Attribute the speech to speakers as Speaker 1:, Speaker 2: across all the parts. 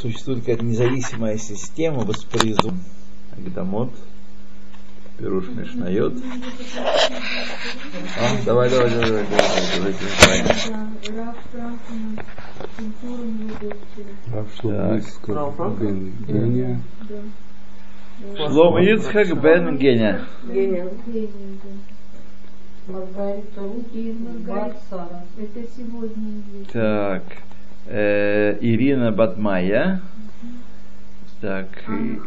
Speaker 1: существует какая-то независимая система воспроизводства Агдамот, Пируш Мишнает. А, давай, давай, давай, давай, давай, давай, давай.
Speaker 2: Так.
Speaker 3: Бен Геня.
Speaker 1: Шлом Ицхак бен Геня.
Speaker 4: Геня.
Speaker 2: Маргарита Руки, Барсара.
Speaker 4: Это сегодня.
Speaker 1: Так. Э, Ирина Батмая. Так. и-.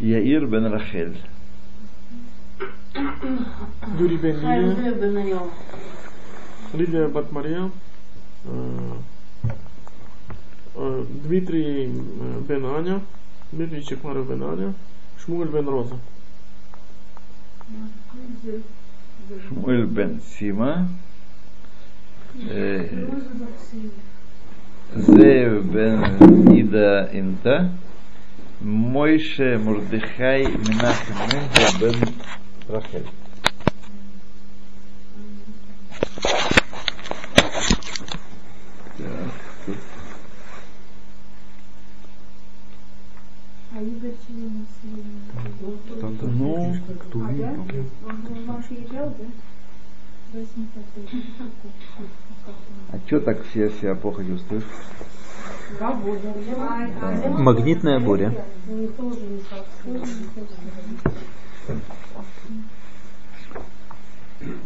Speaker 1: Яир бен Рахель.
Speaker 5: Юрий бен Лилия. Лилия Батмария, э, э, Дмитрий э, бен Аня, Дмитрий Чекмаров бен Аня, Шмуэль бен Роза.
Speaker 1: Шмуэль бен Сима. Э. Зеев бен Ида Инта. Мойше Мурдыхай Минахим Минха бен Рахель. Так,
Speaker 4: А?
Speaker 1: Ну,
Speaker 4: А да? Он вам приезжал, да?
Speaker 1: А что так все себя плохо чувствуешь?
Speaker 3: Магнитная буря.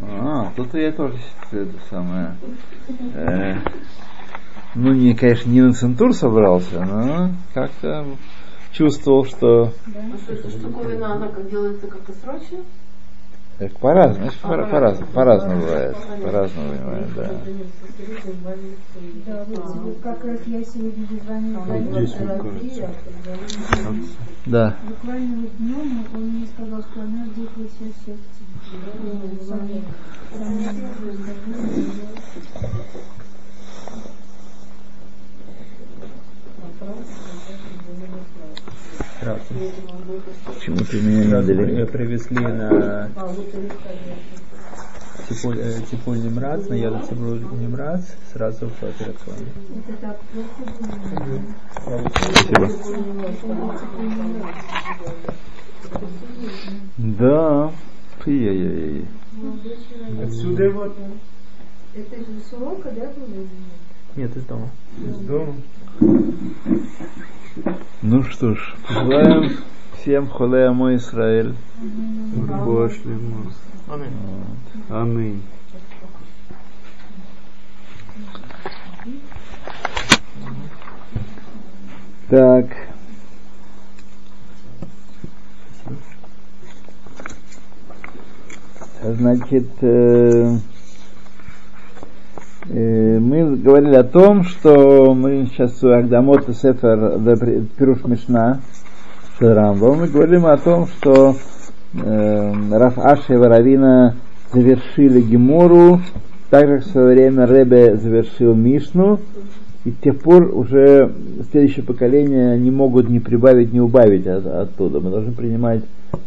Speaker 1: А, тут я тоже это самое. э, ну, не, конечно, не на центур собрался, но как-то чувствовал, что
Speaker 2: А что, эта штуковина, она как делается как-то срочно?
Speaker 1: э, по-разному, по- по-разному, по-разному бывает, по-разному бывает, да.
Speaker 4: Да, вот тебе как раз я сегодня дозвонила
Speaker 3: здесь вот, кажется.
Speaker 1: Да.
Speaker 4: Буквально днем он мне сказал, что она вот сейчас счастья. Сами- сами
Speaker 3: Раз.
Speaker 1: Почему ты меня не
Speaker 3: Сразу
Speaker 1: дали?
Speaker 3: при- привезли на Типуль, э, Немрац, на Яду Типуль Немрац, сразу в
Speaker 4: было.
Speaker 1: Спасибо. Да. Ай-яй-яй.
Speaker 5: Отсюда вот
Speaker 4: Это из урока, да, было? Нет,
Speaker 3: из дома.
Speaker 5: из дома.
Speaker 1: Ну что ж, пожелаем всем холея мой Израиль.
Speaker 5: Аминь.
Speaker 3: Аминь.
Speaker 1: Так. Значит, э, мы говорили о том, что мы сейчас у Агдамот и Сефер Пируш Мишна Рамбом, мы говорим о том, что э, Раф Аша и Варавина завершили Гемору, так же в свое время Ребе завершил Мишну, и с тех пор уже следующее поколение не могут ни прибавить, ни убавить от- оттуда. Мы должны принимать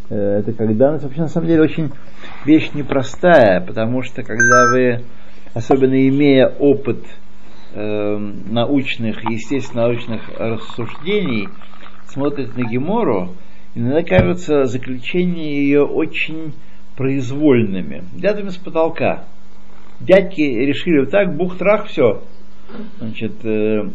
Speaker 1: э, это как данность. Вообще, на самом деле, очень вещь непростая, потому что когда вы, особенно имея опыт э, научных, естественно, научных рассуждений, смотрите на Гемору, иногда кажется заключения ее очень произвольными, взятыми с потолка. Дядьки решили вот так, бух-трах, все. Значит, э,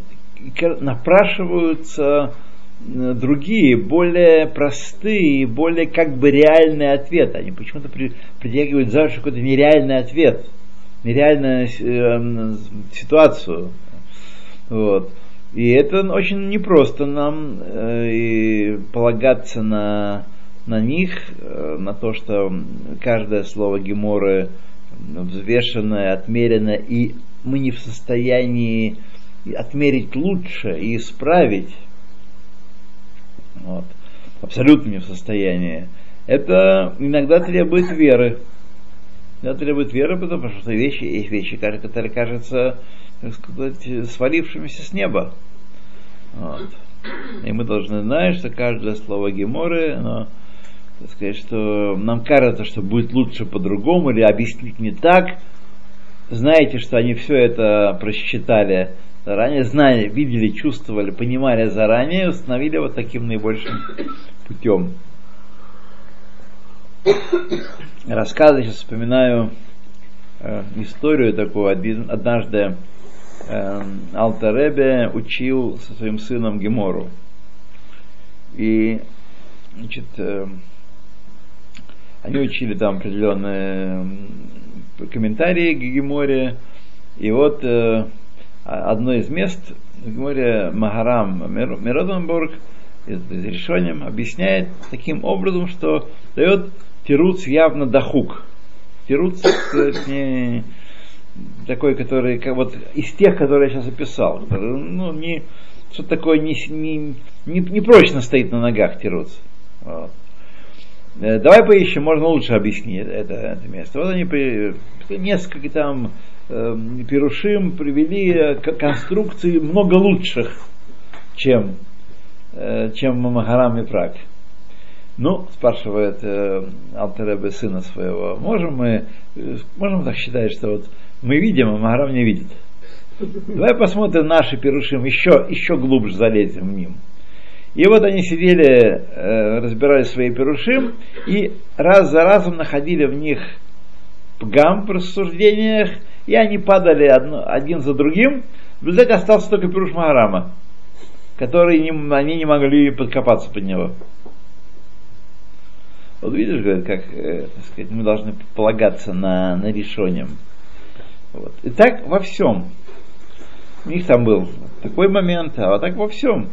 Speaker 1: напрашиваются э, другие, более простые, более как бы реальные ответы. Они почему-то при- притягивают за какой-то нереальный ответ, нереальную э, ситуацию. Вот. И это очень непросто нам э, и полагаться на, на них, э, на то, что каждое слово Геморы взвешенное, отмерено, и мы не в состоянии отмерить лучше и исправить. Вот. Абсолютно не в состоянии. Это иногда требует веры. Это требует веры, потому что вещи, есть вещи, которые кажутся, так сказать, свалившимися с неба. Вот. И мы должны знать, что каждое слово Геморы, оно так сказать, что нам кажется, что будет лучше по-другому или объяснить не так. Знаете, что они все это просчитали заранее, знали, видели, чувствовали, понимали заранее, установили вот таким наибольшим путем. Рассказы, сейчас вспоминаю э, историю такую. Однажды э, Алтаребе учил со своим сыном Гемору. И значит, э, они учили там определенные комментарии к Геморе. И вот э, одно из мест в Геморе Магарам Мироденбург из решением объясняет таким образом, что дает Тируц явно дахук. Тируц не такой, который как вот из тех, которые я сейчас описал, ну, не, что такое не, не, не, не прочно стоит на ногах Тируц. Вот. Э, давай поищем, можно лучше объяснить это, это место. Вот они несколько там э, перушим привели э, конструкции много лучших, чем, э, чем Махарам и Прак. Ну, спрашивает э, Алтеребе сына своего, можем мы, э, можем так считать, что вот мы видим, а Магарам не видит. Давай посмотрим наши перушим, еще, еще глубже залезем в ним. И вот они сидели, э, разбирали свои перушим, и раз за разом находили в них пгам в рассуждениях, и они падали одно, один за другим. В результате остался только перуш Магарама, который не, они не могли подкопаться под него. Вот видишь, как э, так сказать, мы должны полагаться на, на решением. Вот. И так во всем. У них там был такой момент, а вот так во всем.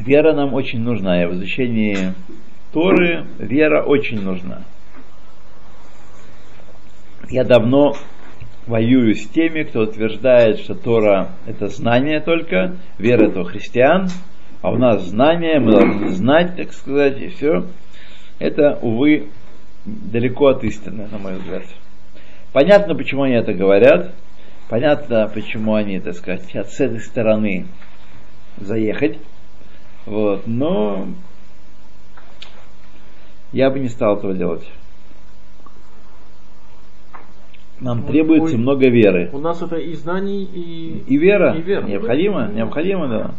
Speaker 1: Вера нам очень нужна, и в изучении Торы вера очень нужна. Я давно воюю с теми, кто утверждает, что Тора это знание только, вера это христиан, а у нас знания, мы должны знать, так сказать, и все. Это, увы, далеко от истины, на мой взгляд. Понятно, почему они это говорят, понятно, почему они, так сказать, хотят с этой стороны заехать, вот, но я бы не стал этого делать. Нам требуется
Speaker 5: Ой,
Speaker 1: много веры.
Speaker 5: У нас это и знаний, и,
Speaker 1: И вера,
Speaker 5: И вера.
Speaker 1: необходимо, необходимо, да.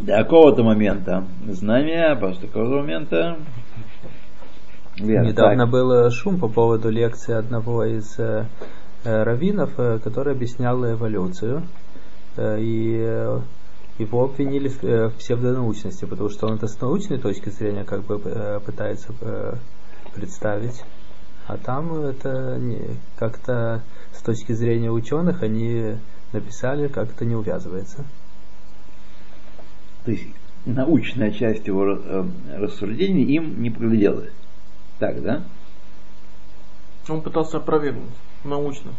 Speaker 1: До какого-то момента знания, а после какого-то момента вера.
Speaker 3: Недавно
Speaker 1: Так.
Speaker 3: был шум по поводу лекции одного из э, э, раввинов, э, который объяснял эволюцию. Э, и э, его обвинили в, э, в псевдонаучности, потому что он это с научной точки зрения как бы э, пытается э, представить. А там это как-то с точки зрения ученых они написали, как это не увязывается.
Speaker 1: То есть научная часть его э, рассуждений им не пригляделась. Так, да?
Speaker 5: Он пытался опровергнуть научно.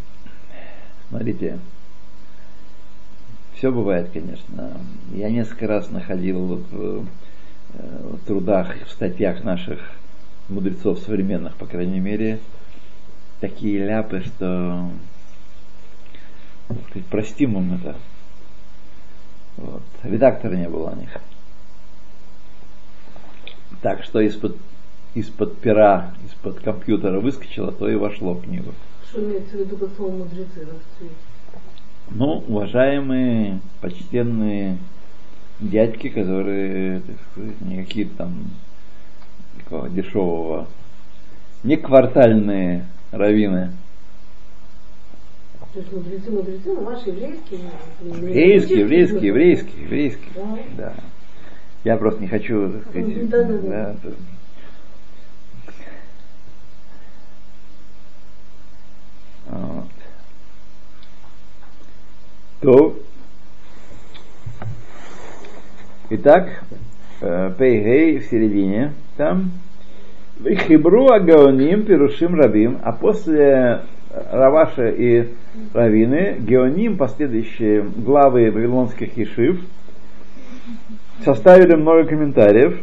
Speaker 1: Смотрите, все бывает, конечно. Я несколько раз находил в, э, в трудах, в статьях наших мудрецов современных, по крайней мере, такие ляпы, что сказать, простим им это. Вот. Редактора не было у них. Так что из-под из-под пера, из-под компьютера выскочило, то и вошло в книгу.
Speaker 2: Что имеется в виду под словом мудрецы?
Speaker 1: Ну, уважаемые, почтенные дядьки, которые, так сказать, не какие-то там такого дешевого, не квартальные раввины.
Speaker 2: То есть мудрецы, мудрецы, но еврейские. не
Speaker 1: Еврейские,
Speaker 2: еврейские,
Speaker 1: еврейские, еврейские.
Speaker 2: Да.
Speaker 1: Да. Я просто не хочу, так сказать,
Speaker 2: Да-да-да.
Speaker 1: да, это- Вот. То. Итак, э, Пейгей в середине, там Хибру Агаоним Пирушим Рабим, а после Раваша и раввины, Геоним, последующие главы вавилонских ешив, составили много комментариев.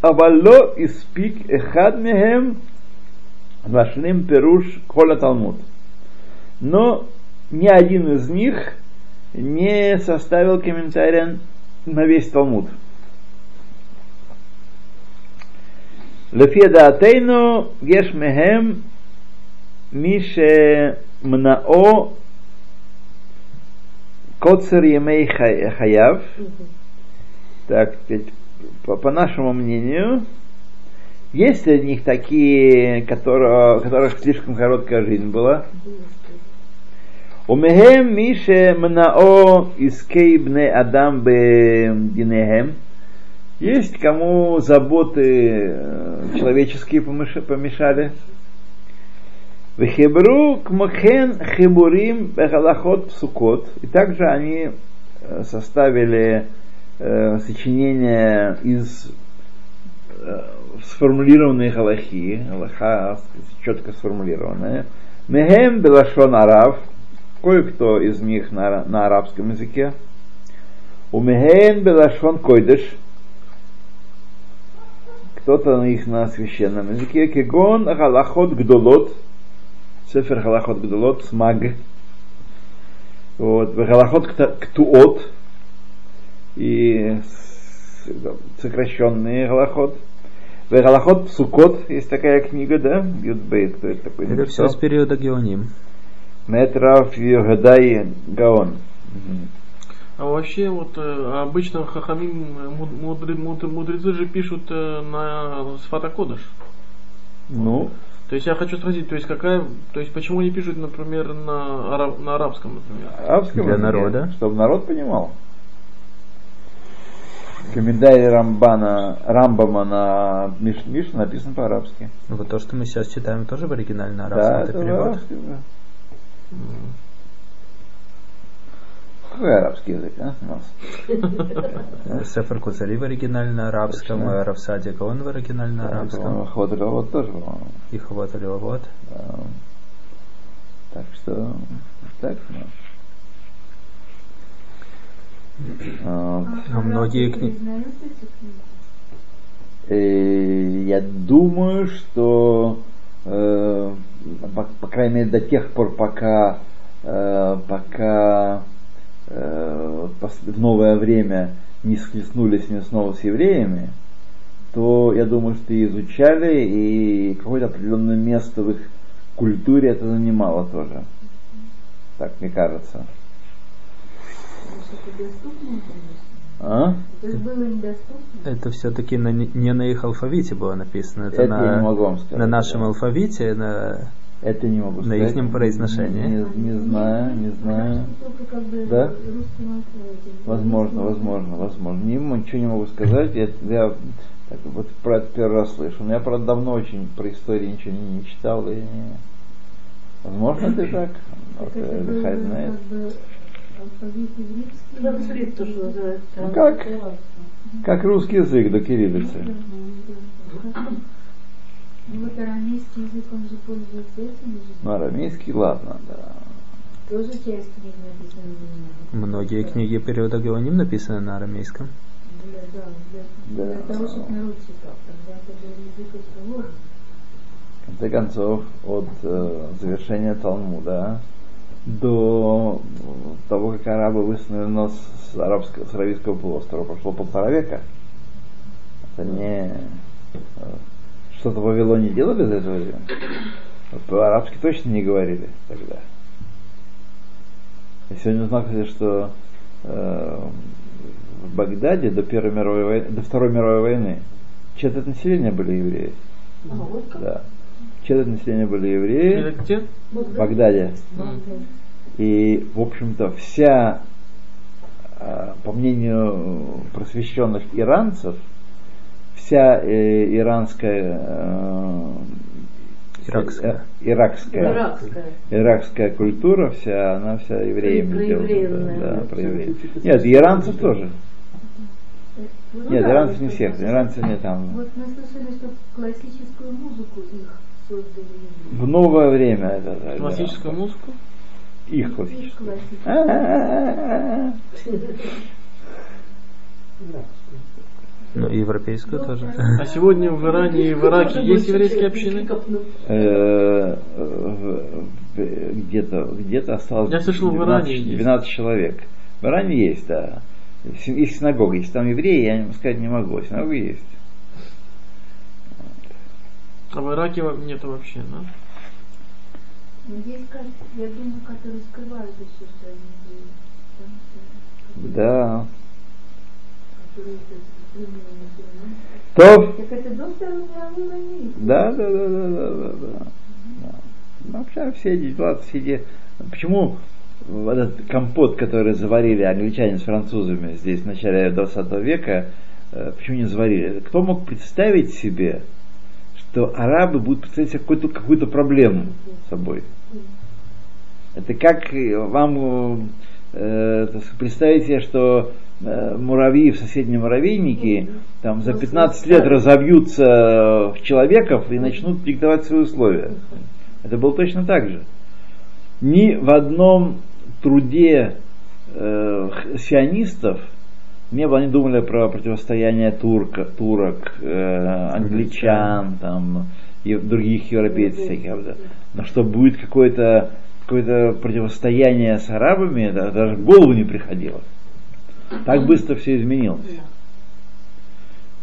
Speaker 1: Авалло испик эхад мехем вашлим перуш кола талмуд. Но ни один из них не составил комментария на весь Талмуд. Лефеда Атейну Гешмехем Мише Мнао, коцер емей хаяв. Так, по, по нашему мнению, есть ли у них такие, которые, у которых слишком короткая жизнь была? Умехем Мише Мнао Искейбне Адам Динехем. Есть кому заботы э, человеческие помешали, Вехебру кмахен хибурим бехалахот псукот. И также они э, составили э, сочинение из э, сформулированной галахи, галаха четко сформулированная. Мехем белашон арав, кое-кто из них на, на арабском языке. У мехен белашон койдыш, кто-то на их на священном языке. Кегон галахот гдолот, Сефер Галахот Гдолот, Смаг. Вот, Галахот Ктуот и сокращенный Галахот. Галахот Псукот, есть такая книга, да? Юдбейт, кто это такой?
Speaker 3: Это все с периода Геоним.
Speaker 1: Метров Йогадай Гаон.
Speaker 5: А вообще, вот э, обычно хахамим, муд- мудре- муд- мудрецы же пишут э, на сфатакодыш.
Speaker 1: Ну,
Speaker 5: То есть я хочу спросить, то есть какая, то есть почему не пишут, например, на, ара- на арабском, например?
Speaker 1: арабском
Speaker 3: Для
Speaker 1: языке,
Speaker 3: народа.
Speaker 1: Чтобы народ понимал. Комментарий Рамбана, Рамбама на Миш, Миш написан по-арабски.
Speaker 3: Вот то, что мы сейчас читаем, тоже в оригинале на
Speaker 1: Да,
Speaker 3: арабском.
Speaker 1: это
Speaker 3: это перевод.
Speaker 1: арабский, да. Какой арабский язык, а, у нас?
Speaker 3: Сефер Куцари в оригинале на арабском, Равсадия Гаон в оригинале на
Speaker 1: Да,
Speaker 3: арабском.
Speaker 1: Равот тоже, по-моему.
Speaker 3: И.
Speaker 1: Да. Так что, так, ну. А,
Speaker 3: А многие
Speaker 4: книги?
Speaker 1: э, Я думаю, что, э, по, по крайней мере, до тех пор, пока, э, пока в новое время не схлестнулись не снова с евреями, то я думаю, что и изучали, и какое-то определенное место в их культуре это занимало тоже. Так мне кажется. А?
Speaker 4: Это
Speaker 3: все-таки на, не на их алфавите было написано. Это,
Speaker 1: Это
Speaker 3: на,
Speaker 1: я не могу вам сказать.
Speaker 3: на нашем
Speaker 1: да.
Speaker 3: алфавите, на,
Speaker 1: Это не могу
Speaker 3: на
Speaker 1: сказать.
Speaker 3: ихнем произношении.
Speaker 1: Не, не знаю, не знаю. Да? Возможно, возможно, возможно. Не, ничего не могу сказать. Я, я так вот про это первый раз слышу. Но я, правда, давно очень про историю ничего не, не читал. И не... Возможно, и так. Вот,
Speaker 4: это
Speaker 1: э, Лихай знает.
Speaker 4: как.
Speaker 1: Ну как? Как русский язык до кириллицы.
Speaker 4: Ну вот арамейский язык, он же пользуется этим же.
Speaker 1: Ну, арамейский, ладно, да.
Speaker 4: Тоже часть книг написана на.
Speaker 3: Многие книги периода Геоним написаны на арамейском.
Speaker 4: Для, да, для,
Speaker 1: Да.
Speaker 4: для того, чтобы народ читал. Тогда это был язык разговора.
Speaker 1: В конце концов, от э, завершения Талмуда до того, как арабы высунули нос с, арабского, с Аравийского полуострова, прошло полтора века. Это не... э, Что-то в Вавилоне делали за это время? Вот по-арабски точно не говорили тогда. Я сегодня узнал, кстати, что э, в Багдаде до Первой мировой войны, до Второй мировой войны четверть населения были евреи.
Speaker 2: А.
Speaker 1: Да. Четверть населения были евреи
Speaker 5: Это где?
Speaker 1: в Багдаде. И, в общем-то, вся, э, по мнению просвещенных иранцев, вся э, иранская, э,
Speaker 3: Иракская.
Speaker 1: э, иракская,
Speaker 2: Иракская.
Speaker 1: иракская культура, вся, она вся евреями
Speaker 2: проявленная,
Speaker 1: Да,
Speaker 2: да.
Speaker 1: евреев. Нет, и иранцев тоже.
Speaker 4: Вот
Speaker 1: Нет,
Speaker 2: да,
Speaker 1: иранцев не всех,
Speaker 4: это-
Speaker 1: иранцев не там.
Speaker 4: Вот мы слышали, что классическую музыку их создали.
Speaker 1: В новое время это. да,
Speaker 5: Классическую музыку?
Speaker 1: Их
Speaker 4: Их
Speaker 1: классическую.
Speaker 3: Ну, и европейскую тоже.
Speaker 5: А сегодня в Иране и в Ираке есть еврейские общины?
Speaker 1: Э, где-то где-то осталось
Speaker 5: Я слышал, в
Speaker 1: 12,
Speaker 5: Иране есть.
Speaker 1: 12 человек. В Иране есть, да. Есть синагога, если там евреи, я сказать не могу. Синагога есть.
Speaker 5: А в Ираке нет вообще, да?
Speaker 4: Но есть, я думаю, которые скрывают еще, что они
Speaker 1: Да.
Speaker 4: которые.
Speaker 1: То. Да, да, да, да, да, да, да. Да. Ну, Вообще все эти дела, все эти... Почему этот компот, который заварили англичане с французами здесь в начале 20 века, э, почему не заварили? Кто мог представить себе, что арабы будут представлять себе какую-то, какую-то проблему собой? Это как э, вам э, представить себе, что муравьи в соседнем муравейнике там за 15 лет разовьются в человеков и начнут диктовать свои условия. Это было точно так же. Ни в одном труде э, сионистов не было, они думали про противостояние турка, турок, э, англичан, там, и других европейцев всяких. да. Но что будет какое-то какое противостояние с арабами, да, даже в голову не приходило. Так быстро все изменилось.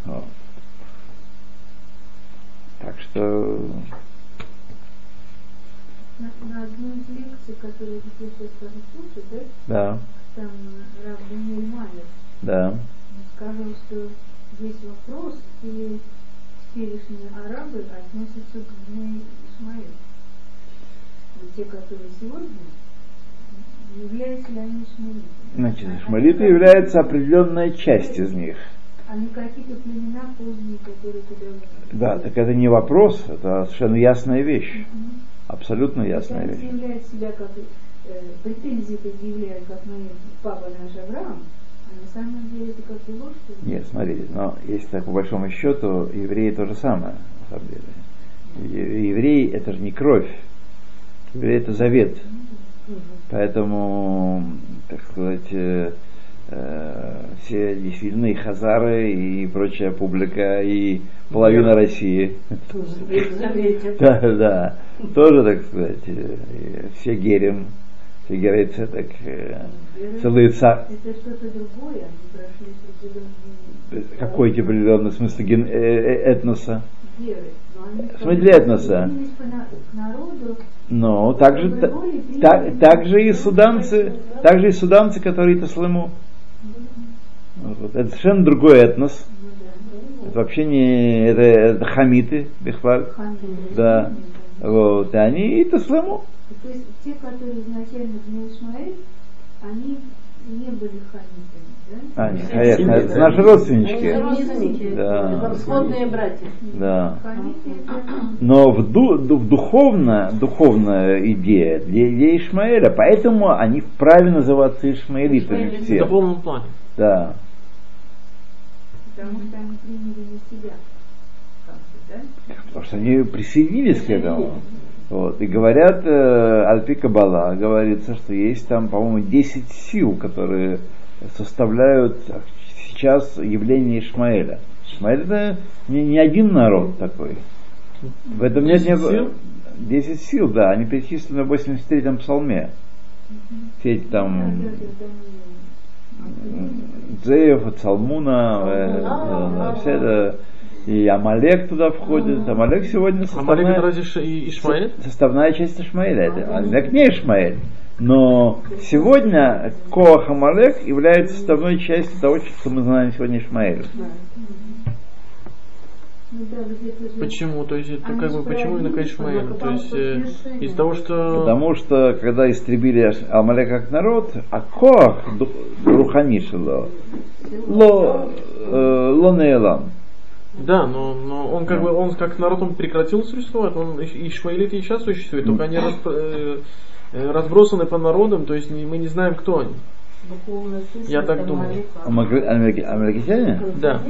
Speaker 1: Вот. Так что
Speaker 4: На, на одной из лекций, которые я сейчас слушать, да,
Speaker 1: да,
Speaker 4: там э, Рав Даниэль Майер
Speaker 1: да.
Speaker 4: сказал, что есть вопрос, и теперешние арабы относятся к дне Исмаила. Вот те, которые сегодня, являются ли они?
Speaker 1: Значит,
Speaker 4: А-
Speaker 1: Ишмаилиты
Speaker 4: они
Speaker 1: является определенная часть из них.
Speaker 4: Они какие-то племена поздние, которые туда
Speaker 1: Да, так это не вопрос, это совершенно ясная вещь. Абсолютно ясная
Speaker 4: Они
Speaker 1: вещь.
Speaker 4: себя как э, претензии предъявляют, как мы папа наш Авраам, а на самом деле это как ложь. что ли?
Speaker 1: Нет, смотрите, но если так по большому счету, евреи то же самое, на самом деле. Евреи это же не кровь. Евреи это завет. Поэтому, так сказать, э, э, все действительно и хазары, и прочая публика, и половина России. Да, да. Тоже, так сказать, э, все герем, герейцы, так э, целые ца-
Speaker 4: Это что-то
Speaker 1: какой тип определенный смысл ген- э, э, этноса.
Speaker 4: веры.
Speaker 1: Смысле этноса? Но также, та- та- также и суданцы, также и суданцы, которые Таслыму. Вот. Это совершенно другой этнос.
Speaker 4: ну
Speaker 1: Это вообще не это, это хамиты,
Speaker 4: ханты.
Speaker 1: Да. Вот. И они и Таслыму.
Speaker 4: То есть те, которые изначально в Исмаэль, они не были ханитами, да?
Speaker 1: А, не, конечно, это наши родственнички.
Speaker 2: родственники.
Speaker 1: Да.
Speaker 2: Это Сходные братья.
Speaker 1: Да. Но в, ду, в духовно, духовная идея для, для Ишмаэля, поэтому они вправе называться Ишмаэлитами
Speaker 5: В
Speaker 1: все.
Speaker 5: духовном плане.
Speaker 1: Да.
Speaker 4: потому что они приняли на себя. Да?
Speaker 1: Потому что они присоединились к этому. Вот. И говорят, э, Альпи Кабала, говорится, что есть там, по-моему, 10 сил, которые составляют сейчас явление Ишмаэля. Ишмаэль это не, не один народ такой. В этом нет
Speaker 5: 10
Speaker 1: ни
Speaker 5: сил?
Speaker 1: 10 сил, да, они перечислены в 83-м псалме. Все эти там. Дзеев, Цалмуна, э, да, все это, и Амалек туда входит. Амалек сегодня
Speaker 5: Амалек
Speaker 1: составная,
Speaker 5: это разве и Ишмаэль?
Speaker 1: составная часть Ишмаэля. Это, Амалек не Ишмаэль. Но сегодня Коах Амалек является составной частью того, что мы знаем сегодня Ишмаэль.
Speaker 4: Ну
Speaker 5: Почему? То есть это как бы почему именно к
Speaker 4: справедливы,
Speaker 5: Ишмаэлю? То есть э, из-за того, что
Speaker 1: Потому что когда истребили Амалек как народ, а Коах Руханишило, ло, э, ло.
Speaker 5: Да, но, но он как бы он как народ он прекратил существовать, он иш- ишмаэлиты и сейчас существуют, только они распро- э, э, разбросаны по народам, то есть не- мы не знаем, кто они.
Speaker 2: Сущность,
Speaker 5: Я так думаю.
Speaker 1: америки- Американцы?
Speaker 5: Да,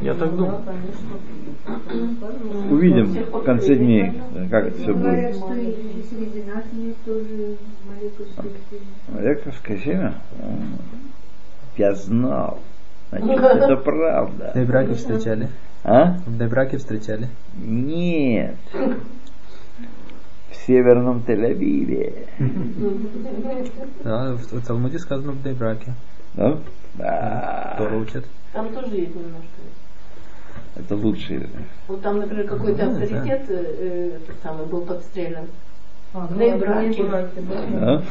Speaker 5: я так думаю.
Speaker 1: Увидим в конце дней, как это все будет.
Speaker 4: и и молекульские семя.
Speaker 1: Я знал. Значит, это правда.
Speaker 3: Дайбраке встречали.
Speaker 1: А?
Speaker 3: В Дайбраке встречали.
Speaker 1: Нет. В северном Тель-Авиве.
Speaker 3: Да, в, Талмуде сказано в Дайбраке.
Speaker 1: Да? Да.
Speaker 3: Тора учат.
Speaker 2: Там тоже есть немножко.
Speaker 1: Это лучший.
Speaker 2: Вот там, например, какой-то
Speaker 3: Ну, да.
Speaker 2: авторитет э, этот самый был подстрелен.
Speaker 4: А,
Speaker 2: В Нейбраке.
Speaker 1: Да?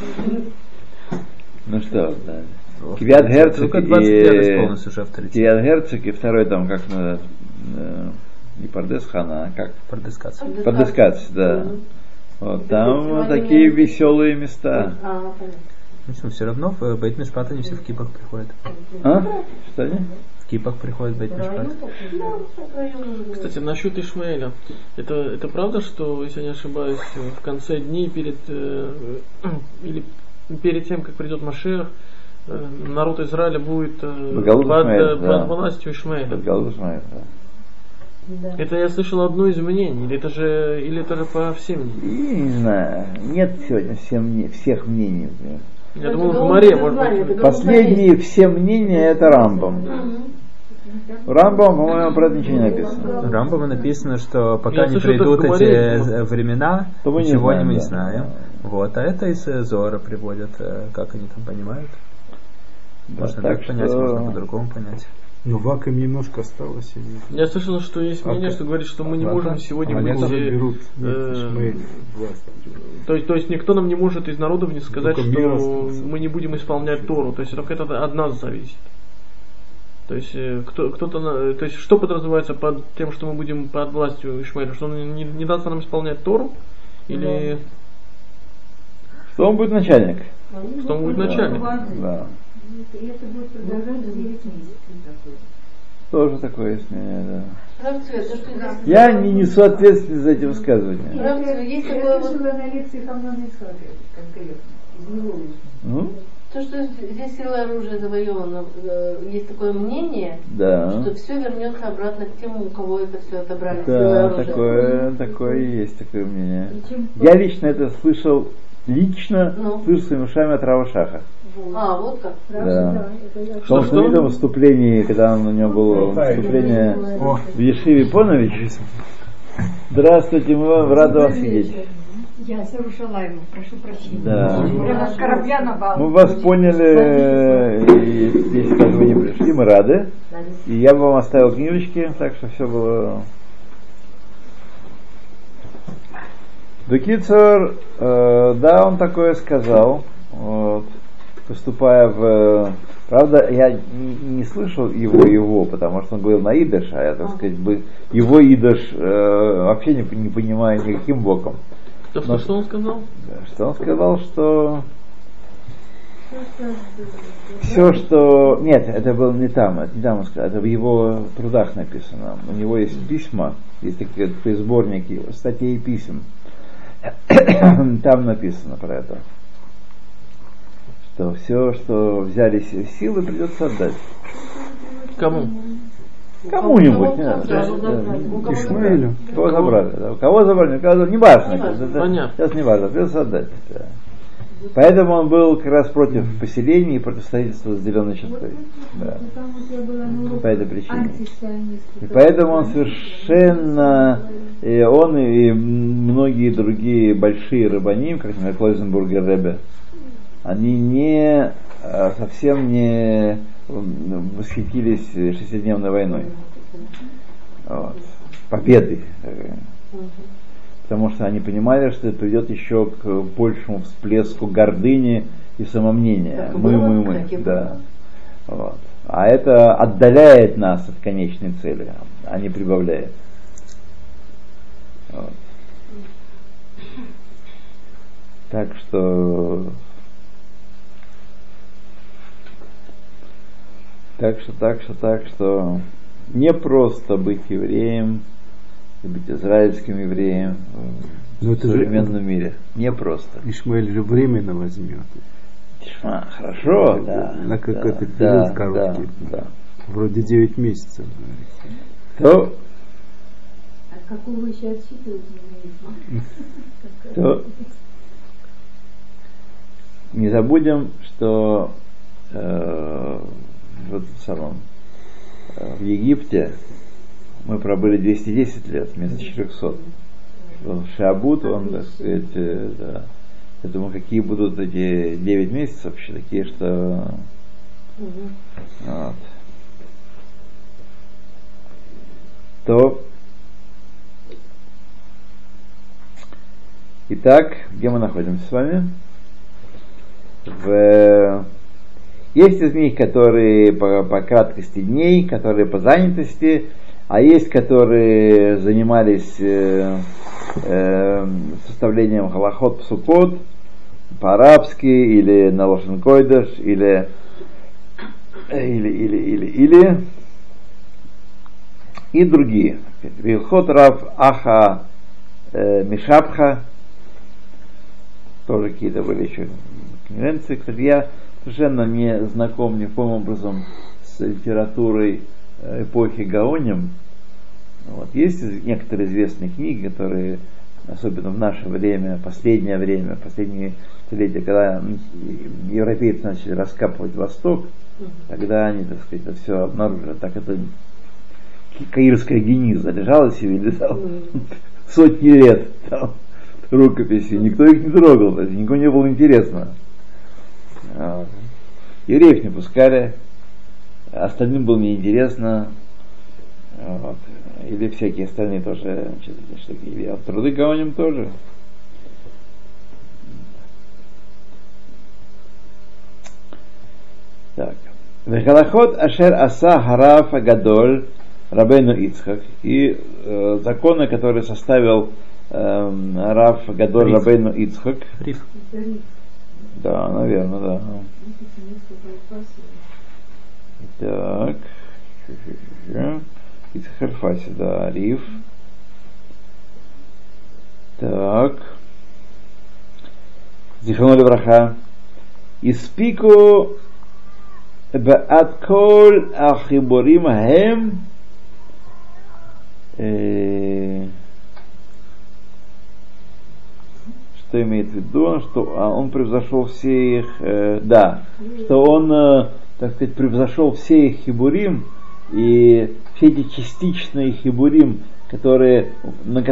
Speaker 1: Ну что, да. Кивят Герцог
Speaker 3: Только 21
Speaker 1: и. Кивят Герцог и второй там как на э, не Пардес Хана, а как?
Speaker 3: Продискация.
Speaker 1: Подыскаться, да.
Speaker 2: Мгм.
Speaker 1: Вот там вот такие
Speaker 2: не-
Speaker 1: веселые места.
Speaker 2: А, понятно.
Speaker 3: В общем, все равно в Бейт Мишпат они все в кипах приходят.
Speaker 1: А? Что они?
Speaker 3: В кипах приходят Бейт Мишпат.
Speaker 2: Да, район уже
Speaker 5: Кстати, насчет Ишмаэля. Это, это правда, что, если я не ошибаюсь, в конце дней перед э, или перед тем, как придет Машех, э, народ Израиля будет э,
Speaker 1: Под голову
Speaker 5: под,
Speaker 1: Ишмаэля,
Speaker 5: э,
Speaker 1: да.
Speaker 5: под властью Ишмаэля.
Speaker 1: Под знаю, да.
Speaker 2: Да.
Speaker 5: Это я слышал одно из мнений, или это же, или это же по всем
Speaker 1: И не знаю, нет сегодня всем, мне- всех мнений.
Speaker 5: Я
Speaker 2: Это
Speaker 5: думал, в море, может быть.
Speaker 1: Последние все мнения это. В Рамбам, по-моему, про это ничего не написано.
Speaker 3: В написано, что пока
Speaker 5: Я
Speaker 3: не
Speaker 5: слышал,
Speaker 3: придут эти э, времена,
Speaker 1: То мы не
Speaker 3: ничего
Speaker 1: знаем,
Speaker 3: мы не
Speaker 1: да.
Speaker 3: знаем. Вот, а это из э, Зора приводят, э, как они там понимают.
Speaker 1: Да,
Speaker 3: Можно
Speaker 1: так
Speaker 3: так понять,
Speaker 1: что-
Speaker 3: можно по-другому понять.
Speaker 6: Но вакуум немножко осталось. и нет.
Speaker 5: Я слышал, что есть мнение,
Speaker 6: А
Speaker 5: что говорит, что мы не
Speaker 6: Ладно.
Speaker 5: можем сегодня
Speaker 6: А
Speaker 5: быть...
Speaker 6: они
Speaker 5: э,
Speaker 6: берут нет,
Speaker 5: э,
Speaker 6: Ишмаэль, власть.
Speaker 5: То есть, то есть никто нам не может из народов не сказать,
Speaker 6: Только
Speaker 5: что
Speaker 6: остался.
Speaker 5: мы не будем исполнять Тору. То есть только это от нас зависит. То есть э, кто, кто-то, на- то есть что подразумевается под тем, что мы будем под властью Ишмаэля, что он не, не даст нам исполнять Тору, или
Speaker 1: Что он будет начальник?
Speaker 5: что он будет начальник?
Speaker 1: Да.
Speaker 4: И это будет продолжаться 9 месяцев.
Speaker 1: Тоже такое есть мнение, да. Я не несу ответственность за эти высказывания.
Speaker 2: Рав Цвет, есть
Speaker 4: Я
Speaker 2: такое вот
Speaker 4: слышала на лекции Хамнана Исхака конкретно. Из него вышла.
Speaker 1: Ну,
Speaker 2: То, что здесь сила оружия завоевана, э, есть такое мнение,
Speaker 1: да.
Speaker 2: что все вернется обратно к тем, у кого это все отобрали.
Speaker 1: Да, такое, такое и есть такое мнение. Я лично это слышал, лично
Speaker 2: Ну.
Speaker 1: слышу своими ушами от Рава Шаха.
Speaker 2: А, вот как.
Speaker 1: Да. В том
Speaker 5: Что, что?
Speaker 1: выступлении, когда у него было выступление в Ешиве Понович. Здравствуйте, мы вам рады вас видеть.
Speaker 4: Я с Иерушалайма, прошу прощения.
Speaker 1: Да.
Speaker 4: Прямо с корабля на бал.
Speaker 1: Мы вас поняли, и если как вы не пришли, мы рады. И я бы вам оставил книжечки, так что все было... Бекицер, э, да, он такое сказал, вот, поступая в... Правда, я не, не слышал его его, потому что он говорил на идыш, а я, так сказать, бы, его идыш э, вообще не, не понимаю никаким боком.
Speaker 5: То, что, что он сказал?
Speaker 1: Да, Что он сказал, что все, что... Нет, это было не там, это не там он сказал, это в его трудах написано. У него есть письма, есть такие, такие сборники статей и писем. Там написано про это. Что все, что взяли си- силы, придется отдать.
Speaker 5: Кому?
Speaker 1: Кому-нибудь, не
Speaker 2: кого забрали,
Speaker 1: Да,
Speaker 2: забрали, у кого
Speaker 6: Ишмаэлю.
Speaker 1: Кого забрали? да. Кого забрали? Кого забрали? Неважно.
Speaker 2: Неважно.
Speaker 1: сейчас, это-
Speaker 5: Понятно.
Speaker 1: Сейчас не важно, придется отдать. да. Поэтому он был как раз против поселений и против строительства с зеленой чертой. Да.
Speaker 4: Уроках
Speaker 1: По этой причине. И поэтому он совершенно, и он и многие другие большие рыбаним, как, например, Клойзенбургер Ребе, они не а, совсем не восхитились шестидневной войной. Вот. Победой. э, Потому что они понимали, что это приведет еще к большему всплеску гордыни и самомнения.
Speaker 2: Так
Speaker 1: мы, мы, мы. Да. Вот. А это отдаляет нас от конечной цели, а не прибавляет. Вот. Так что так что, так что, так что не просто быть евреем и быть израильским евреем в
Speaker 6: Но это же-
Speaker 1: современном мире. Не просто.
Speaker 6: Ишмаэль же временно возьмет.
Speaker 1: Тишма, хорошо, да.
Speaker 6: На какой-то
Speaker 1: да,
Speaker 6: период
Speaker 1: да,
Speaker 6: короткий.
Speaker 1: Да,
Speaker 6: Вроде 9 месяцев.
Speaker 1: да. То,
Speaker 4: От какого еще отсчитывать
Speaker 1: то не забудем, что э, в, самом, э, в Египте мы пробыли 210 лет вместо 400. Что Шабут, он, так сказать, э, да. Я думаю, какие будут эти 9 месяцев вообще такие, что
Speaker 2: Мгм.
Speaker 1: Вот. То. Итак, где мы находимся с вами? В... Есть из них, которые по, по краткости дней, которые по занятости, а есть, которые занимались э, э, составлением халахот псукот по-арабски или на лошенкойдаш или или или или или и другие. Вилхот Рав Аха э, Мишабха, тоже какие-то были еще конвенции. Кстати, я совершенно не знаком никаким образом с литературой э, эпохи Гаоним. Вот. Есть некоторые известные книги, которые, особенно в наше время, последнее время, последние столетия, когда европейцы начали раскапывать Восток, тогда они, так сказать, это все обнаружили. Так это каирская гениза лежала себе, лежала сотни лет там, рукописи, никто их не трогал, никому не было интересно. Евреев не пускали, остальным было неинтересно, вот. или всякие остальные тоже значит. Или, а труды Гаоним тоже. Так. Вехалахот Ашер Аса Хараф Агадоль Рабейну Ицхак. И э, законы, которые составил эм, Раф Гадоль
Speaker 3: Риф.
Speaker 1: Рабейну Ицхак.
Speaker 3: Риф.
Speaker 1: Да, наверное, да. Так. Ицхарфаси, да, Риф. Так. Зихрону Левраха. Испику Баат Коль Ахибурим Хем. Э, что имеет в виду, что а, он превзошел все их, э, да, что он, э, так сказать, превзошел все их хибурим, и все эти частичные хибурим, которые на,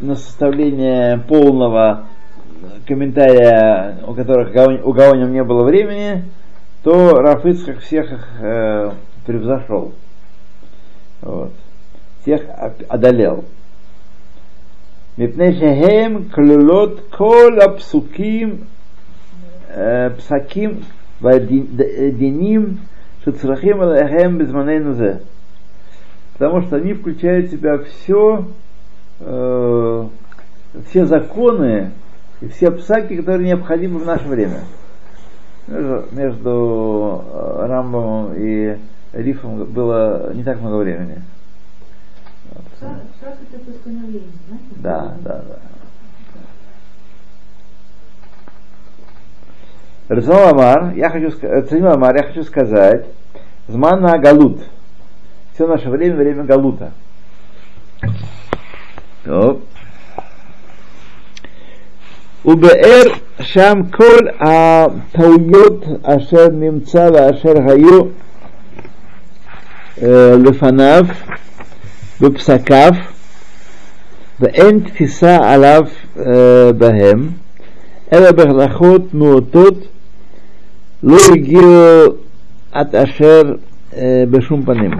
Speaker 1: на составление полного комментария, у которых у Гаоним не было времени, то Рафицхак всех их э, превзошел. Вот. Всех одолел. מפני שהם כלולות כל הפסוקים, אה, פסקים והדינים שצריכים עליהם בזמננו זה. Потому что они включают в себя все, э, все законы и все псаки, которые необходимы в наше время. Между, между э, Рамбомом и Рифом было не так много времени.
Speaker 4: Шаг шаг это постановление, да?
Speaker 1: Да, да, да. Рацинал Амар, я хочу сказать, Рацинал Амар, я хочу сказать, Змана Галут. Все наше время, время Галута. טוב. ובאר שם כל הטעויות אשר נמצא ואשר היו אה, לפניו בפסקיו ואין תפיסה עליו אה, בהם אלא בהלכות מועטות לא הגיעו עד אשר אה, בשום פנים.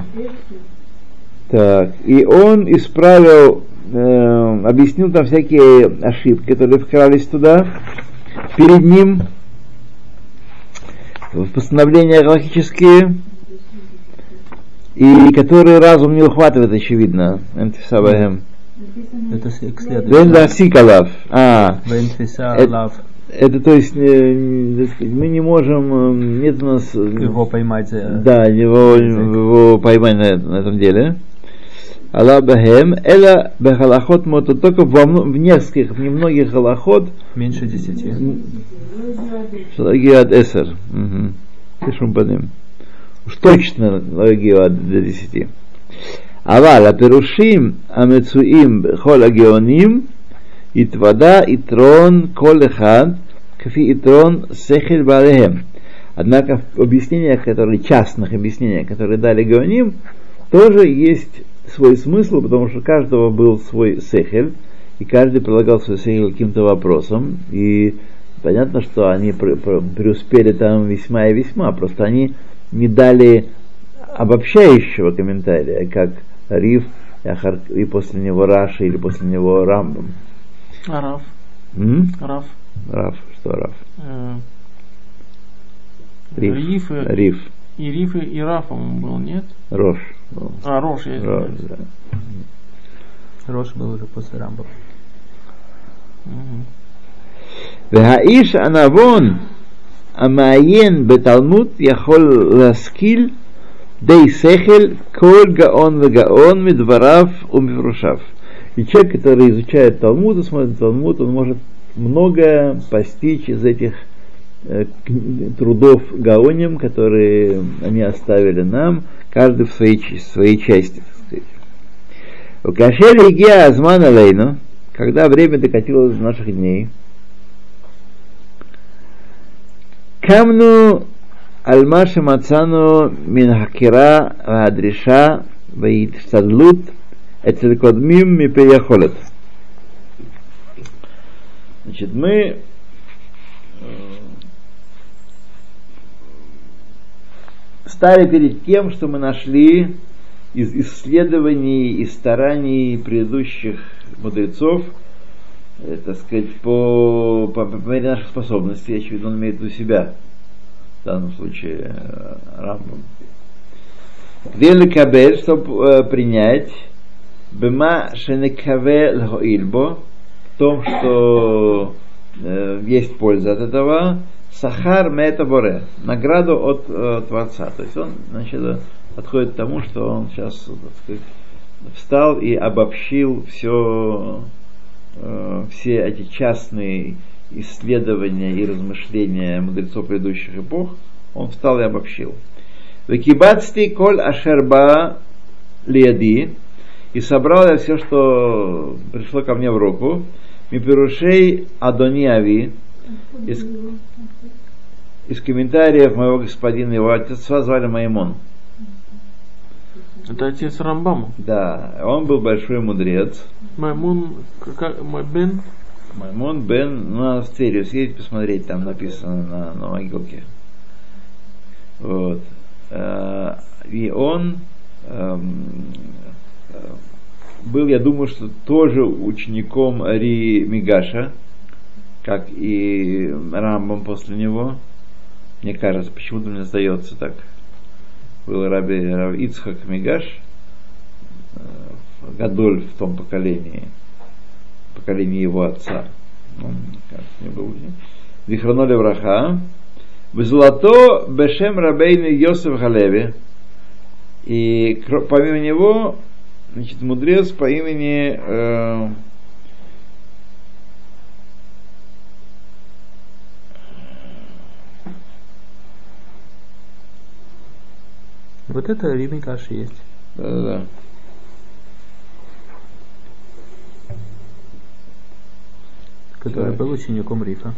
Speaker 1: Так, и он исправил, э, объяснил там всякие ошибки, которые вкрались туда, перед ним, в постановления галактические, и которые разум не ухватывает, очевидно.
Speaker 3: Это к следующему.
Speaker 1: А, Это- это то есть, э, мы не можем, э, нет у нас... э,
Speaker 3: Его поймать.
Speaker 1: Да, его, его поймать на, этом- на этом деле. Алла Бахем, Эла Бахалахот Мото, только во, в нескольких, в немногих халахот,
Speaker 3: Меньше десяти.
Speaker 1: Лагиад Эсер. Угу. Пишем по ним уж точно Гео до 10. Авал, апирушим, амецуим, хол агеоним, и твада, и трон, колехад, кфи и трон, сехель барехем. Однако в объяснениях, которые, частных объяснениях, которые дали Геоним, тоже есть свой смысл, потому что у каждого был свой сехель, и каждый предлагал свой сехель каким-то вопросом, и понятно, что они преуспели там весьма и весьма, просто они не дали обобщающего комментария, как Риф э, и после него Раша или после него Рамбам.
Speaker 5: А Раф?
Speaker 1: М?
Speaker 5: Раф.
Speaker 1: Раф, что Раф?
Speaker 5: Э...
Speaker 1: Риф.
Speaker 5: Риф. И...
Speaker 1: Риф.
Speaker 5: И Риф и, и Раф, был, нет?
Speaker 1: Рош.
Speaker 5: А, Рош, я
Speaker 1: Рош, да.
Speaker 3: Рош был уже после
Speaker 5: Рамбама.
Speaker 1: Вегаиш анавон Амаен беталмут яхол ласкиль дей сехель коль гаон вегаон медварав умифрушав. И человек, который изучает Талмуд и смотрит Талмуд, он может многое постичь из этих э, трудов Гаоним, которые они оставили нам, каждый в своей, в своей части, так сказать. У Кашель Азман Алейну, когда время докатилось до наших дней, Камну Альмаши Мацану Минхакира Адриша Ваидштадлут Эцелкодмим Мипеяхолет. Значит, мы э, стали перед тем, что мы нашли из исследований и стараний предыдущих мудрецов – э, так сказать, по, по, по мере наших способностей, очевидно, он имеет виду себя, в данном случае э, Рамбам. Вели кабель, чтобы принять, бема шенекаве лхоильбо, в том, что э, есть польза от этого, сахар мета боре, награду от э, Творца. То есть он, значит, подходит к тому, что он сейчас, так сказать, встал и обобщил все, э, все эти частные исследования и размышления мудрецов предыдущих эпох, он встал и обобщил. Векибацти коль ашерба лиади, и собрал я все, что пришло ко мне в руку, мипирушей Адони Ави, из, из комментариев моего господина, его отца звали Маймон.
Speaker 5: Это отец Рамбама.
Speaker 1: Да, он был большой мудрец.
Speaker 5: Маймун, как, Майбен,
Speaker 1: Маймон бен, Тверью съездить посмотреть, там написано на, на могилке. Вот. Э, И он эм, э, был, я думаю, что тоже учеником Ри Мигаша, как и Рамбам после него. Мне кажется, почему-то мне сдается так. Был Раби Ицхак Мигаш, э, Гадоль в том поколении, поколении его отца. Он, кажется, не был. Вихраноли Враха. Золото Бешем Рабейну Йосеф Халеви. И помимо него, значит, мудрец по имени э,
Speaker 3: Вот это Риме Каши есть.
Speaker 1: да-да-да.
Speaker 3: который
Speaker 1: Так.
Speaker 3: был учеником Рифа.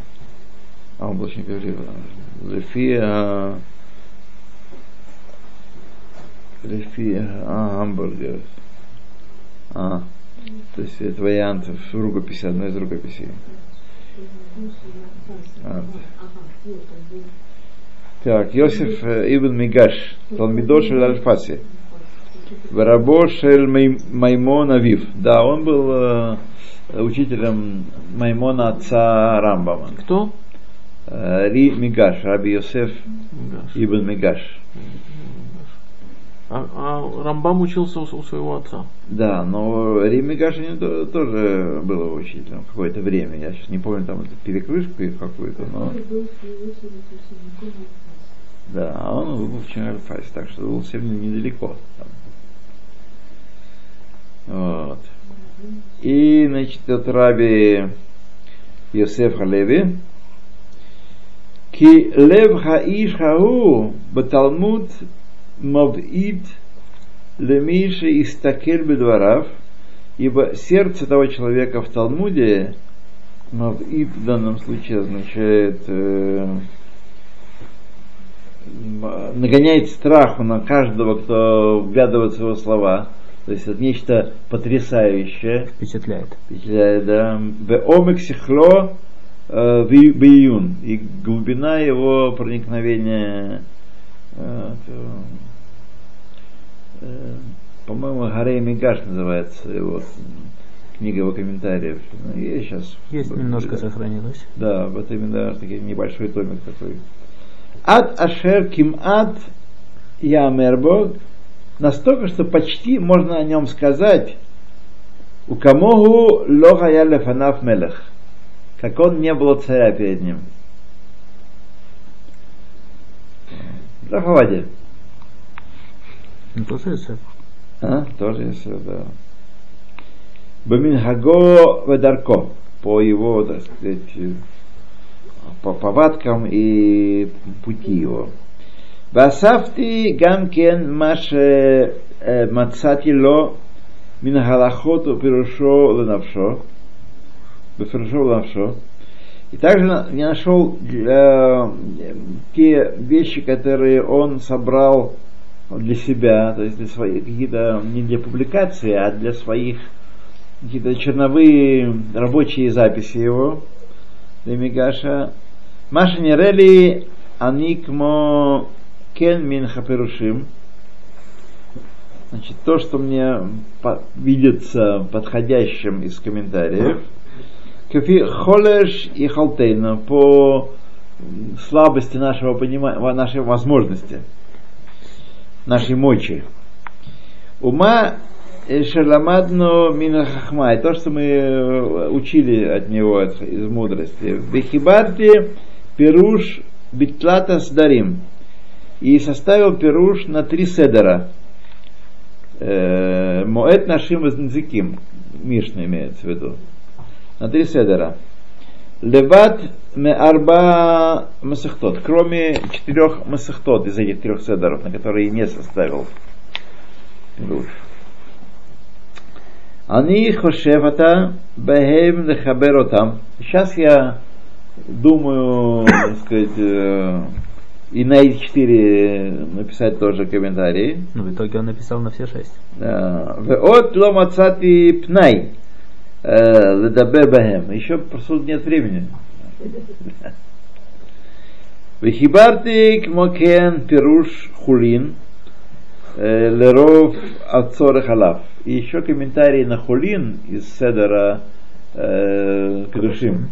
Speaker 1: А, он был очень говорил. Лефи, а, Лефи, а, гамбургер. А, то есть это вариант в рукописи, одной из рукописей. А, Так, Йосиф э, Ибн Мигаш, Талмидо Шель Альфаси, Варабо Шель Май- Маймон Авив. Да, он был э, учителем Маймона отца Рамбама.
Speaker 5: кто?
Speaker 1: Э, Ри Мигаш, Раби Йосеф. Ибн Мигаш.
Speaker 5: А, а Рамбам учился у, у своего отца.
Speaker 1: Да, но Рими Гашин тоже было учителем какое-то время. Я сейчас не помню там перекрышку их какую-то, но... Да, а он был в Ченерфайс, так что был совсем недалеко. Там. Вот. И, значит, от раби Йосеф Халеви. Ки лев хаиш хау баталмуд мавид лемейши из такель бедварав, ибо сердце того человека в Талмуде, мавид в данном случае означает э, нагоняет страху на каждого, кто вглядывается в его слова. То есть это нечто потрясающее.
Speaker 3: Впечатляет.
Speaker 1: Впечатляет, да. Беомик сихло э, биюн. И глубина его проникновения э, э, э, по-моему, Гарей Мигаш называется его книга его комментариев. Ну, и сейчас
Speaker 3: Есть немножко сохранилось.
Speaker 1: Да, вот именно такой небольшой томик такой. Ад Ашер Ким Ад Ямербо настолько, что почти можно о нем сказать у камогу лохая лефанаф мелех как он не было царя перед ним. Рафавади.
Speaker 3: Ну, тоже Йосеф.
Speaker 1: А? Тоже есть, да. Баминхаго Ведарко, по его, так сказать, по повадкам и пути его. Басафти гамкен маше מצאתי לו מן ההלכות ופירושו לנפשו, בפירושו לנפשו. И также я нашел э, те вещи, которые он собрал для себя, то есть для своих, какие-то не для публикации, а для своих какие-то черновые рабочие записи его, Демигаша. Маша Нерели Аникмо Кен Мин Хаперушим. Значит, то, что мне видится подходящим из комментариев. Кафи Холеш и Халтейна по слабости нашего понимания, нашей возможности, нашей мочи. Ума Шаламадну Мина Хахма, и то, что мы э, учили от него из мудрости. Бехибарти Пируш Битлата Сдарим. И составил Пируш на три седера. Э, Моэт нашим Нзиким. Мишна имеется в виду. На три седера. Леват арба масахтот, кроме четырех масахтот из этих трех седоров, на которые не составил Руф. Они хошефата бехем нехаберотам. Сейчас я думаю, так сказать, э, и на эти четыре написать тоже комментарии.
Speaker 3: Ну, в итоге он написал на все шесть.
Speaker 1: Э, да. От ломацати пнай. Э, Ледабе бахем. Еще суд нет времени. Вихибарти кмокен пируш хулин э, леров отцоры халав. И еще комментарии на хулин из Седера э, Кадушим.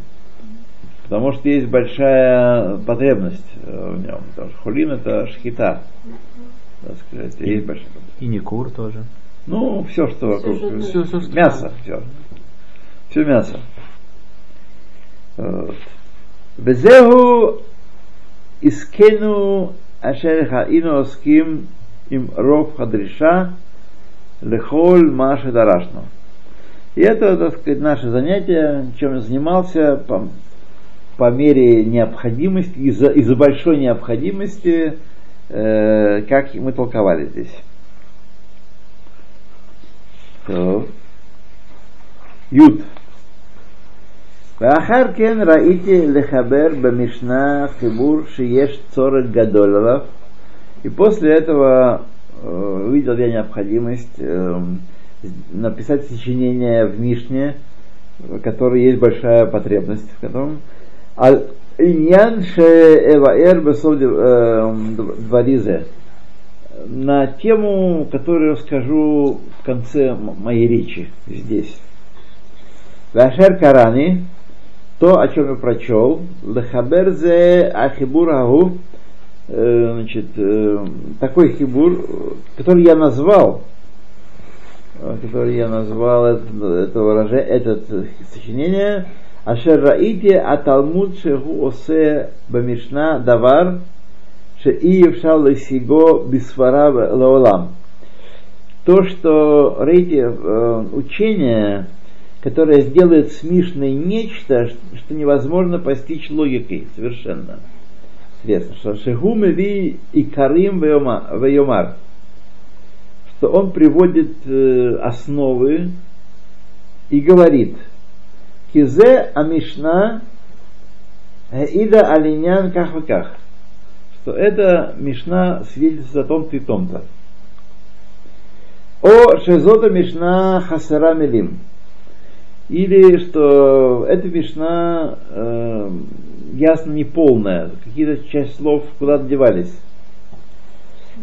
Speaker 1: Потому что есть большая потребность э, в нем. Потому что хулин это шхита. Так сказать, и, есть большая потребность.
Speaker 3: И не кур тоже.
Speaker 1: Ну, все, что вокруг.
Speaker 3: Все, все, что
Speaker 1: мясо, все все мясо. Везеху искену ашер хаину оским им ров хадриша лехоль маше дарашну. И это, так сказать, наше занятие, чем я занимался по, по мере необходимости, из-за из большой необходимости, э, как мы толковали здесь. Юд. So. ואחר כן ראיתי לחבר במשנה חיבור שיש צורך גדול עליו, и после этого э, увидел я необходимость э, написать сочинение в Мишне, в которой есть большая потребность в котором. Аль иньян шеэваэр бесов дворизе на тему, которую расскажу в конце м- моей речи здесь. Вашер Карани, то, о чем я прочел, лехаберзе ахебурагу, э, значит, э, такой хибур, который я назвал, э, который я назвал это, это выражение, это сочинение, Ашер Раити Аталмуд Шеху Осе Бамишна Давар Шеиевша Лесиго Бисвара Лаолам. То, что Рейти, учение, которое сделает с Мишной нечто, что невозможно постичь логикой совершенно. Интересно, что Шеху Меви и Карим Вейомар, что он приводит э, основы и говорит, Кизе Амишна Ида Алинян Ках что эта Мишна свидетельствует о том-то и том-то. О Шезота Мишна Хасара Мелим. Или что эта Мишна э, ясно неполная, какие-то часть слов куда-то девались.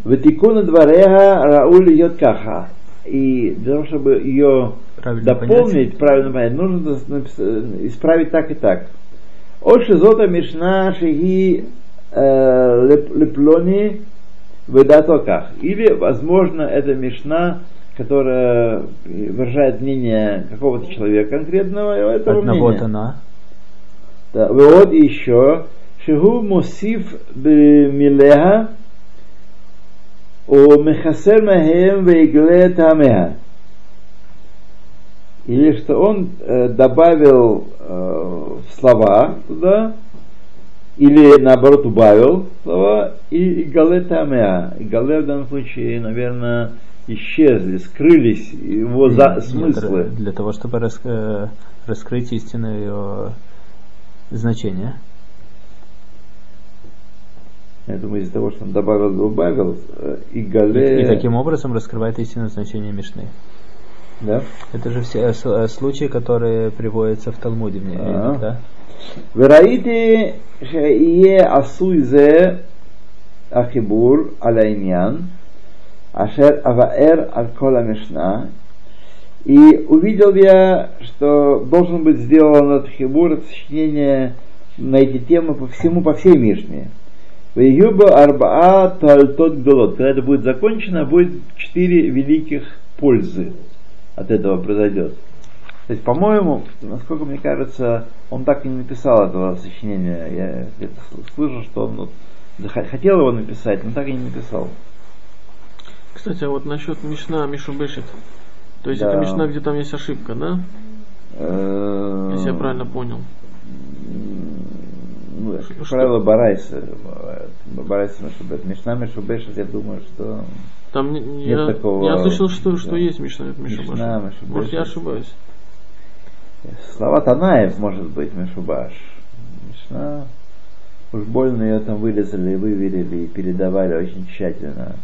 Speaker 1: Ветикуна дворега рауль идет каха. И для того, чтобы ее
Speaker 3: Правильно
Speaker 1: дополнить, правильно понять, нужно напис- исправить так и так. Оши зота мишна шиги э, леп- леплони выдатоках. Или, возможно, это мишна, которая выражает мнение какого-то человека конкретного, и этого
Speaker 3: Одного
Speaker 1: мнения.
Speaker 3: тона.
Speaker 1: Да, вот еще Шигу мусиф бимилеха у мехасер махем вейгле тамеха. Или что он э, добавил э, слова туда, или наоборот убавил слова, и гале тамеа. И гале в данном случае, наверное, исчезли, скрылись его за смыслы.
Speaker 3: Нет, для того, чтобы рас, э, раскрыть истинное его значение.
Speaker 1: Это мы из-за того, что он добавил, добавил, э, и Гале...
Speaker 3: И, и таким образом раскрывает истинное значение Мишны.
Speaker 1: Да?
Speaker 3: Это же все э, случаи, которые приводятся в Талмуде, в
Speaker 1: а -а. да? Вераите, шее асуйзе ахибур аляйнян. Ашер Аваэр Алькола Мишна. И увидел я, что должен быть сделан этот хибур, сочинение на эти темы по всему, по всей Мишне. В Юба Арбаа Тальтот Гдолот. Когда это будет закончено, будет четыре великих пользы от этого произойдет. То есть, по-моему, насколько мне кажется, он так и не написал этого сочинения. Я где-то слышал, что он хотел его написать, но так и не написал.
Speaker 5: Кстати, а вот насчет Мишна Мишу Бешет. То есть
Speaker 1: Да.
Speaker 5: это Мишна, где там есть ошибка, да? Если я правильно понял.
Speaker 1: Ну,
Speaker 5: Что?
Speaker 1: правило, Барайса. Барайса Мишубеш. Мишна Мишубеш, я думаю, что
Speaker 5: Там не-
Speaker 1: Нет
Speaker 5: я,
Speaker 1: такого,
Speaker 5: я слышал, что, что есть Мишна Мишу
Speaker 1: Мишна. Мишу
Speaker 5: Может, я ошибаюсь.
Speaker 1: слова Танаев, может быть, Мишубаш. Мишна. Уж больно ее там вырезали, выверили и передавали очень тщательно.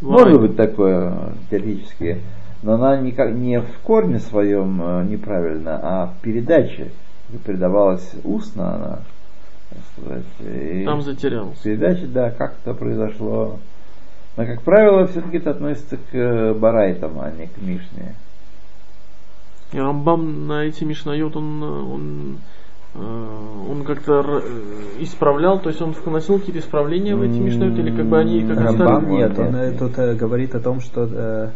Speaker 1: Может быть такое теоретически, но она никак не в корне своем э, неправильно, а в передаче передавалась устно она, сказать. И
Speaker 5: Там
Speaker 1: в
Speaker 5: затерялся.
Speaker 1: передаче, да, как-то произошло. Но, как правило, все-таки это относится к э, Барайтам, а не к Мишне.
Speaker 5: И Рамбам на эти Мишнайот, он, э, он, он как-то э, исправлял, то есть он вносил какие-то исправления в эти Мишнайот, или как бы они как
Speaker 1: Рамбам
Speaker 3: нет, он
Speaker 1: Нет,
Speaker 3: э, тут э, говорит о том, что э,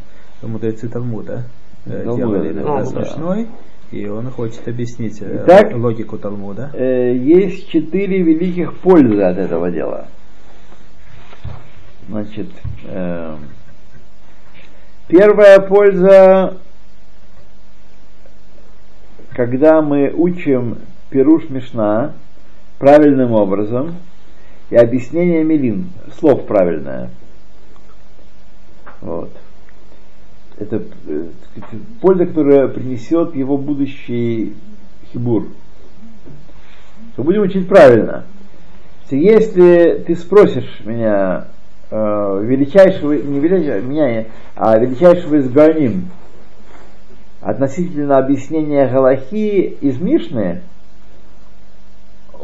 Speaker 3: мудрецы Талмуда э, делали смешной, и он хочет объяснить э,
Speaker 1: Итак,
Speaker 3: логику Талмуда.
Speaker 1: Э, есть четыре великих пользы от этого дела. Значит, э, первая польза, когда мы учим Пируш Мишна правильным образом и объяснение Милин, слов правильное. Вот. Это э, сказать, польза, которая принесет его будущий хибур. То будем учить правильно. Если ты спросишь меня э, величайшего, не величайшего, меня, а величайшего из Ганим относительно объяснения Галахи из Мишны,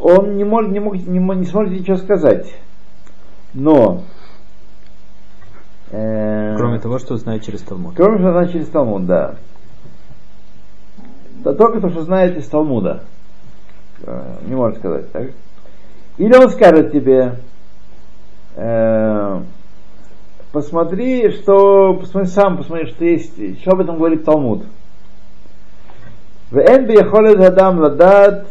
Speaker 1: он не, может, не, мог, не, не сможет ничего сказать. Но... Э,
Speaker 3: кроме того, что знает через Талмуд.
Speaker 1: Кроме того, что знает через Талмуд, да. Да только то, что знает из Талмуда. Э, не может сказать, так? Или он скажет тебе, э, посмотри, что, посмотри сам, посмотри, что есть, что об этом говорит Талмуд. В Энби Холет Адам Ладат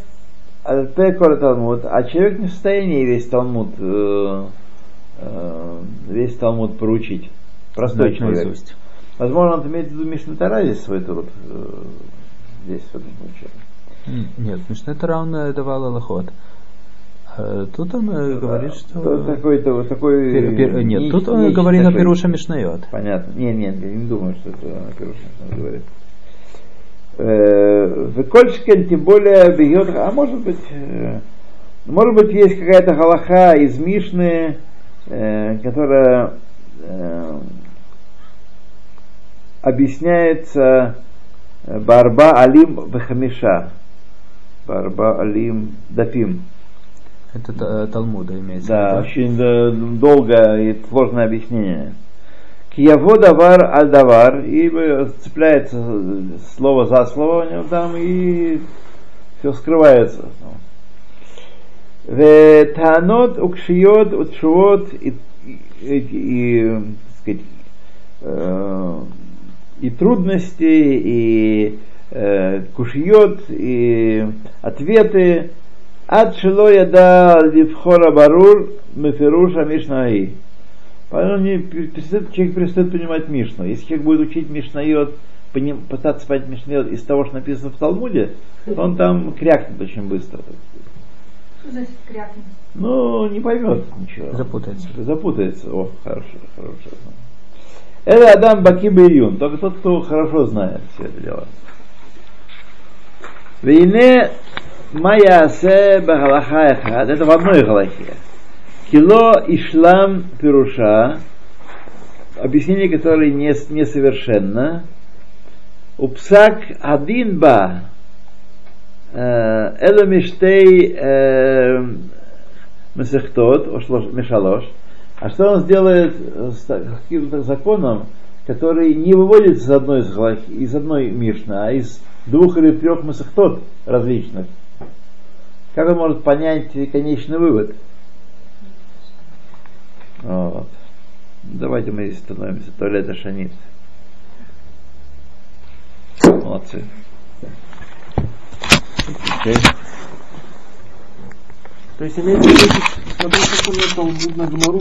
Speaker 1: Аль-Пеколь Талмуд, а человек не в состоянии весь Талмуд, э, э, весь Талмуд поручить Простой
Speaker 3: да,
Speaker 1: человек.
Speaker 3: Наизусть.
Speaker 1: Возможно, он имеет в виду Мишнатара здесь свой труд. Э, здесь в этом случае.
Speaker 3: Нет, Мишнатара он э, давал Аллахот. А тут он э, говорит, что...
Speaker 1: Тут такой-то вот такой...
Speaker 3: Пер, пер, нет, тут он говорит
Speaker 1: такой...
Speaker 3: о Перуша Мишнает.
Speaker 1: Понятно. Нет, нет, я не думаю, что это Перуша Мишнает говорит. Э, В Кольшкен, тем более, бьет, а может быть, э, может быть, есть какая-то галаха из Мишны, э, которая объясняется Барба Алим Бехамиша. Барба Алим Дафим.
Speaker 3: Это та- Талмуда имеется. в
Speaker 1: Да,
Speaker 3: виду.
Speaker 1: очень долгое и сложное объяснение. Кияво давар аль давар, и цепляется слово за слово у него там, и все скрывается. Ветанот, укшиот, утшуот, и, и, и, сказать, э, и трудности, и э, кушьет, и ответы. Ад шило яда ливхора барур меферуша мишнаи. Поэтому не перестает, человек перестает понимать Мишну. Если человек будет учить Мишнайот, поним- пытаться понять Мишнайот из того, что написано в Талмуде, то он там крякнет очень быстро.
Speaker 4: Что значит крякнет?
Speaker 1: Ну, не поймет ничего.
Speaker 3: Запутается.
Speaker 1: Запутается. О, хорошо, хорошо. Это Адам Баки Бейюн, только тот, кто хорошо знает все это дело. Вейне Маясе Бахалаха это в одной галахе. Кило Ишлам Пируша, объяснение которое не, несовершенно. Упсак Один Ба, Эло Миштей Месехтот, Мешалош. А что он сделает с каким-то законом, который не выводится из одной из, из одной Мишны, а из двух или трех Месехтот различных? Как он может понять конечный вывод? Вот. Давайте мы здесь становимся. Туалет Шанит. Молодцы. Окей.
Speaker 5: То есть имеется в виду, Гмару,